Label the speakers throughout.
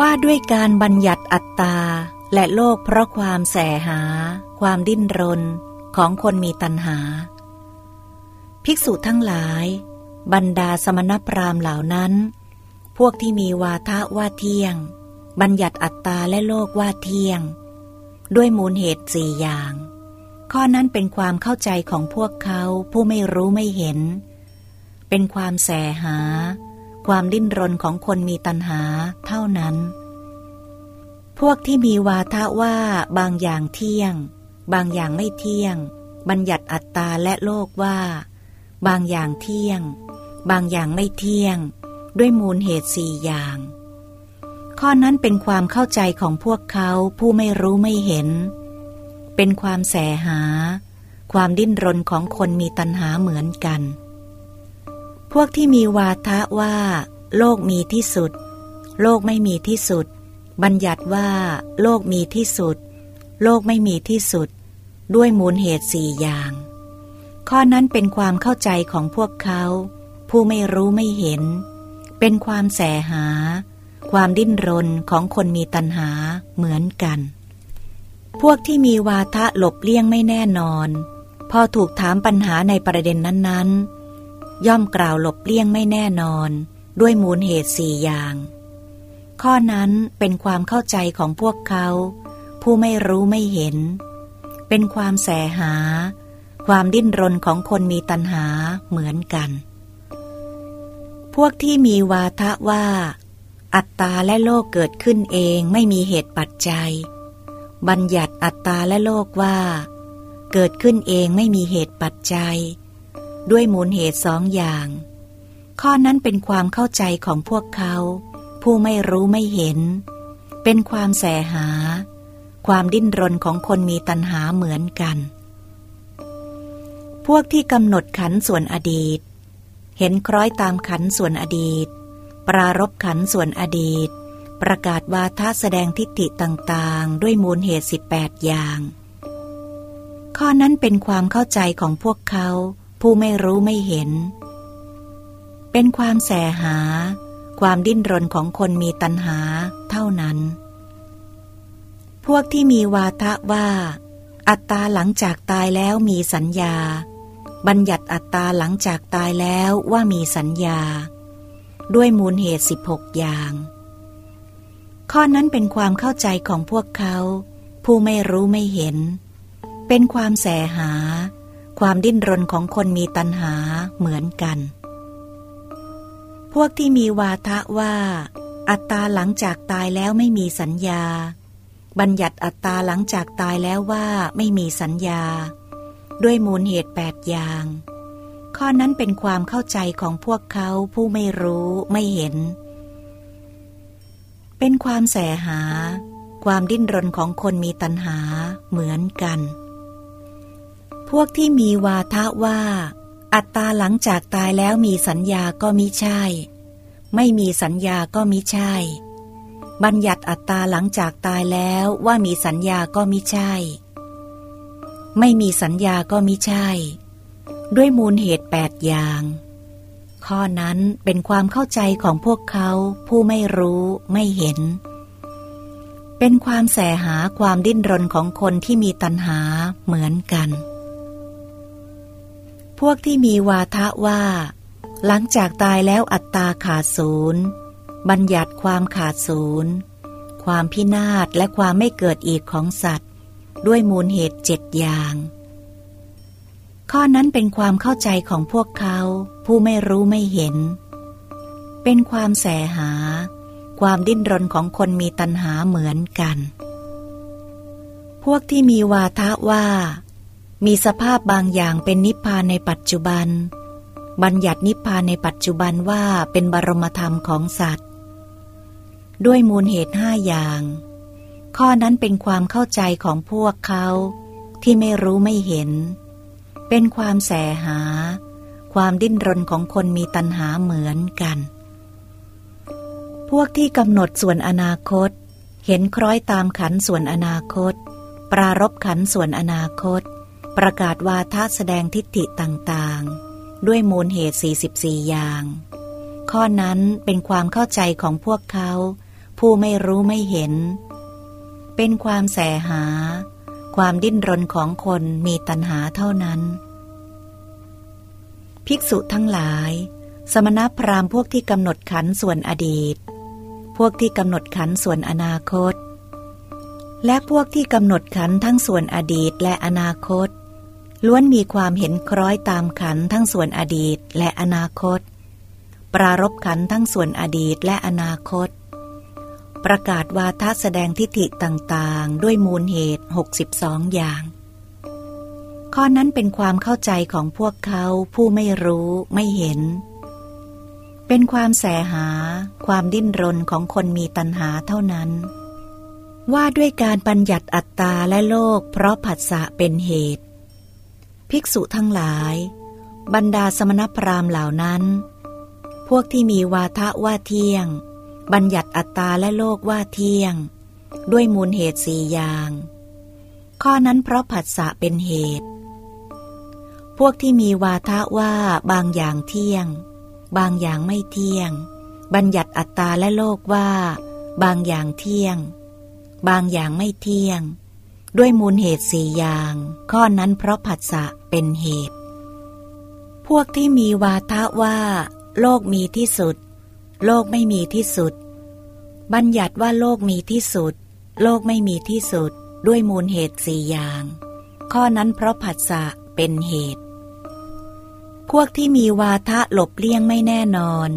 Speaker 1: ว่าด้วยการบัญญัติอัตตา และโลกเพราะความแสหา ความดิ้นรนของคนมีตัณหา ภิกษุทั้งหลาย บรรดาสมณพราหมณ์เหล่านั้น พวกที่มีวาทะว่าเที่ยง บัญญัติอัตตาและโลกว่าเที่ยง ด้วยมูลเหตุสี่อย่าง ข้อนั้นเป็นความเข้าใจของพวกเขาผู้ไม่รู้ไม่เห็น เป็นความแสหา ความดิ้นรนของคนมีตัณหาเท่านั้น พวกที่มีวาทะว่าบางอย่างเที่ยง บางอย่างไม่เที่ยง บัญญัติอัตตาและโลกว่า บางอย่างเที่ยง บางอย่างไม่เที่ยง ด้วยมูลเหตุสี่อย่าง ข้อนั้นเป็นความเข้าใจของพวกเขาผู้ไม่รู้ไม่เห็น เป็นความแสหา ความดิ้นรนของคนมีตัณหาเหมือนกัน พวกที่มีวาทะว่า โลกมีที่สุด โลกไม่มีที่สุด บัญญัติว่า โลกมีที่สุด โลกไม่มีที่สุด ด้วยมูลเหตุสี่อย่าง ข้อนั้นเป็นความเข้าใจของพวกเขา ผู้ไม่รู้ไม่เห็น เป็นความแสหา ความดิ้นรนของคนมีตัณหาเหมือนกัน พวกที่มีวาทะหลบเลี่ยงไม่แน่นอน พอถูกถามปัญหาในประเด็นนั้นๆ ย่อมกล่าวหลบเลี่ยงไม่แน่นอนด้วยมูลเหตุสี่อย่าง ข้อนั้นเป็นความเข้าใจของพวกเขา ผู้ไม่รู้ไม่เห็น เป็นความแสหา ความดิ้นรนของคนมีตัณหาเหมือนกัน พวกที่มีวาทะว่า อัตตาและโลกเกิดขึ้นเองไม่มีเหตุปัจจัย บัญญัติอัตตาและโลกว่า เกิดขึ้นเองไม่มีเหตุปัจจัย ด้วยมูลเหตุสองอย่าง ข้อนั้นเป็นความเข้าใจของพวกเขา ผู้ไม่รู้ไม่เห็น เป็นความแสหา ความดิ้นรนของคนมีตัณหาเหมือนกัน พวกที่กำหนดขันส่วนอดีต เห็นคล้อยตามขันส่วนอดีต ปรารบขันส่วนอดีต ประกาศวาทะแสดงทิฏฐิต่างๆ ด้วยมูลเหตุสิบแปดอย่าง ข้อนั้นเป็นความเข้าใจของพวกเขา ผู้ไม่รู้ไม่เห็น เป็นความแสหา ความดิ้นรนของคนมีตัณหาเท่านั้น พวกที่มีวาทะว่า อัตตาหลังจากตายแล้วมีสัญญา บัญญัติอัตตาหลังจากตายแล้วว่ามีสัญญา ด้วยมูลเหตุสิบหกอย่าง ข้อนั้นเป็นความเข้าใจของพวกเขา ผู้ไม่รู้ไม่เห็น เป็นความแสหา ความดิ้นรนของคนมีตัณหาเหมือนกัน พวกที่มีวาทะว่า อัตตาหลังจากตายแล้วไม่มีสัญญา บัญญัติอัตตาหลังจากตายแล้วว่าไม่มีสัญญา ด้วยมูลเหตุแปดอย่าง ข้อนั้นเป็นความเข้าใจของพวกเขาผู้ไม่รู้ไม่เห็น เป็นความแสหา ความดิ้นรนของคนมีตัณหาเหมือนกัน วกที่มีวาทะว่า อัตตาหลังจากตายแล้วมีสัญญาก็มิใช่ ไม่มีสัญญาก็มิใช่ บัญญัติอัตตาหลังจากตายแล้วว่ามีสัญญาก็มิใช่ ไม่มีสัญญาก็มิใช่ ด้วยมูลเหตุแปดอย่าง ข้อนั้นเป็นความเข้าใจของพวกเขาผู้ไม่รู้ไม่เห็นเป็นความแสหาความดิ้นรนของคนที่มีตัณหาเหมือนกัน พวกที่มีวาทะว่า หลังจากตายแล้วอัตตาขาดศูนย์บัญญัติความขาดศูนย์ความพินาศและความไม่เกิดอีกของสัตว์ ด้วยมูลเหตุเจ็ดอย่าง ข้อนั้นเป็นความเข้าใจของพวกเขา ผู้ไม่รู้ไม่เห็น เป็นความแสหา ความดิ้นรนของคนมีตัณหาเหมือนกัน พวกที่มีวาทะว่า มีสภาพบางอย่างเป็นนิพพานในปัจจุบัน บัญญัตินิพพานในปัจจุบันว่าเป็นบรมธรรมของสัตว์ ด้วยมูลเหตุห้าอย่าง ข้อนั้นเป็นความเข้าใจของพวกเขาที่ไม่รู้ไม่เห็น เป็นความแสหา ความดิ้นรนของคนมีตัณหาเหมือนกัน พวกที่กำหนดส่วนอนาคต เห็นคล้อยตามขันส่วนอนาคต ปรารบขันส่วนอนาคต ประกาศวาทะแสดงทิฏฐิต่างๆ ด้วยมูลเหตุ 44 อย่าง ข้อนั้นเป็นความเข้าใจของพวกเขา ผู้ไม่รู้ไม่เห็น เป็นความแสหา ความดิ้นรนของคนมีตัณหาเท่านั้น ภิกษุทั้งหลาย สมณพราหมณ์พวกที่กำหนดขันส่วนอดีต พวกที่กำหนดขันส่วนอนาคตและพวกที่กำหนดขันทั้งส่วนอดีตและอนาคต ล้วนมีความเห็นคล้อยตามขันทั้งส่วนอดีตและอนาคต ปรารบขันทั้งส่วนอดีตและอนาคต ประกาศวาทะแสดงทิฏฐิต่างๆ ด้วยมูลเหตุ 62 อย่าง ข้อนั้นเป็นความเข้าใจของพวกเขาผู้ไม่รู้ไม่เห็น เป็นความแสหา ความดิ้นรนของคนมีตัณหาเท่านั้น ว่าด้วยการบัญญัติอัตตาและโลกเพราะผัสสะเป็นเหตุ ภิกษุทั้งหลาย บรรดาสมณพราหมณ์เหล่านั้น พวกที่มีวาทะว่าเที่ยง บัญญัติอัตตาและโลกว่าเที่ยง ด้วยมูลเหตุสี่อย่าง ข้อนั้นเพราะผัสสะเป็นเหตุ พวกที่มีวาทะว่าบางอย่างเที่ยง บางอย่างไม่เที่ยง บัญญัติอัตตาและโลกว่า บางอย่างเที่ยง บางอย่างไม่เที่ยง ด้วยมูลเหตุสี่อย่าง ข้อนั้นเพราะผัสสะเป็นเหตุ พวกที่มีวาทะว่า โลกมีที่สุด โลกไม่มีที่สุด บัญญัติว่าโลกมีที่สุด โลกไม่มีที่สุด ด้วยมูลเหตุสี่อย่าง ข้อนั้นเพราะผัสสะเป็นเหตุ พวกที่มีวาทะหลบเลี่ยงไม่แน่นอน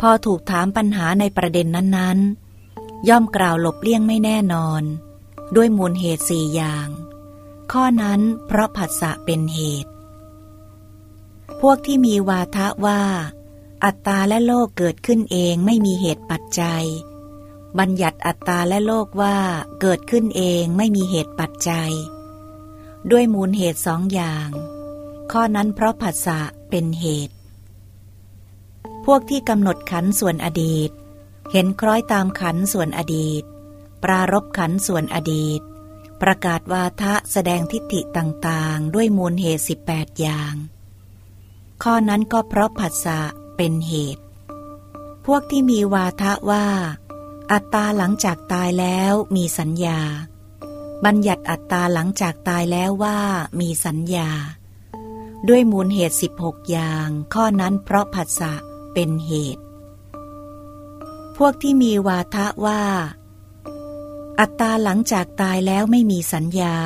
Speaker 1: พอถูกถามปัญหาในประเด็นนั้นๆ ย่อมกล่าวหลบเลี่ยงไม่แน่นอน ด้วยมูลเหตุสี่อย่าง ข้อนั้นเพราะผัสสะเป็นเหตุ พวกที่มีวาทะว่า อัตตาและโลกเกิดขึ้นเองไม่มีเหตุปัจจัย บัญญัติอัตตาและโลกว่าเกิดขึ้นเองไม่มีเหตุปัจจัย ด้วยมูลเหตุสองอย่าง ข้อนั้นเพราะผัสสะเป็นเหตุ พวกที่กำหนดขันส่วนอดีต เห็นคล้อยตามขันส่วนอดีต ปรารบขันส่วนอดีต ประกาศวาทะแสดงทิฏฐิต่างๆ ด้วยมูลเหตุ 18 อย่าง ข้อนั้นก็เพราะผัสสะเป็นเหตุ พวกที่มีวาทะว่า อัตตาหลังจากตายแล้วมีสัญญา บัญญัติอัตตาหลังจากตายแล้วว่ามีสัญญา ด้วยมูลเหตุ 16 อย่าง ข้อนั้นเพราะผัสสะเป็นเหตุ พวกที่มีวาทะว่า อัตตาหลังจากตายแล้วไม่มีสัญญา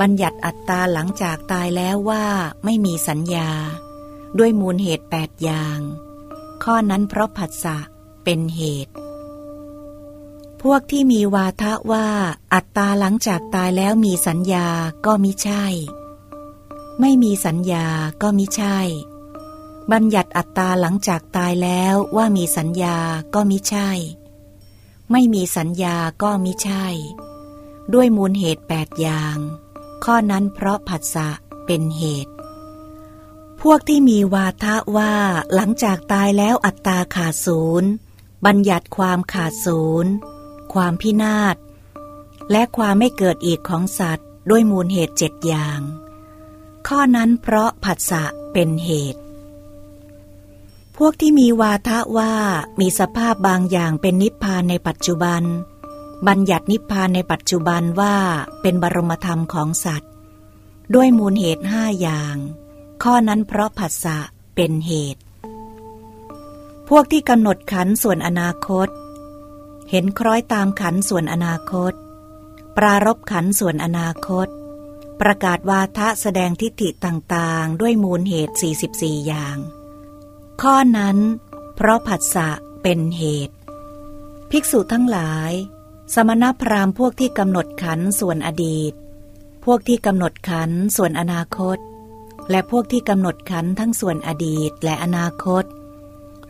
Speaker 1: บัญญัติอัตตาหลังจากตายแล้วว่าไม่มีสัญญา ด้วยมูลเหตุแปดอย่าง ข้อนั้นเพราะผัสสะเป็นเหตุ พวกที่มีวาทะว่า อัตตาหลังจากตายแล้วมีสัญญาก็มิใช่ ไม่มีสัญญาก็มิใช่ บัญญัติอัตตาหลังจากตายแล้วว่ามีสัญญาก็มิใช่ ไม่มีสัญญาก็มิใช่ ด้วยมูลเหตุแปดอย่าง ข้อนั้นเพราะผัสสะเป็นเหตุ พวกที่มีวาทะว่าหลังจากตายแล้วอัตตาขาดศูนย์ บัญญัติความขาดศูนย์ ความพินาศ และความไม่เกิดอีกของสัตว์ ด้วยมูลเหตุเจ็ดอย่าง ข้อนั้นเพราะผัสสะเป็นเหตุ พวกที่มีวาทะว่ามีสภาพบางอย่างเป็นนิพพานในปัจจุบัน บัญญัตินิพพานในปัจจุบันว่าเป็นบรมธรรมของสัตว์ ด้วยมูลเหตุห้าอย่าง ข้อนั้นเพราะผัสสะเป็นเหตุ พวกที่กำหนดขันส่วนอนาคต เห็นคล้อยตามขันส่วนอนาคต ปรารบขันส่วนอนาคต ประกาศวาทะแสดงทิฏฐิต่างๆ ด้วยมูลเหตุ 44 อย่าง ข้อนั้น เพราะผัสสะเป็นเหตุ ภิกษุทั้งหลาย สมณพราหมณ์พวกที่กำหนดขันส่วนอดีต พวกที่กำหนดขันส่วนอนาคต และพวกที่กำหนดขันทั้งส่วนอดีตและอนาคต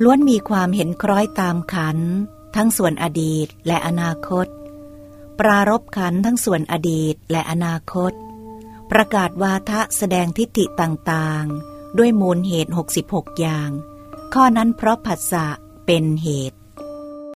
Speaker 1: ล้วนมีความเห็นคล้อยตามขันทั้งส่วนอดีตและอนาคต ปรารบขันทั้งส่วนอดีตและอนาคต ประกาศวาทะแสดงทิฏฐิต่างๆ ด้วยมูลเหตุ 66 อย่าง ข้อนั้นเพราะผัสสะเป็นเหตุ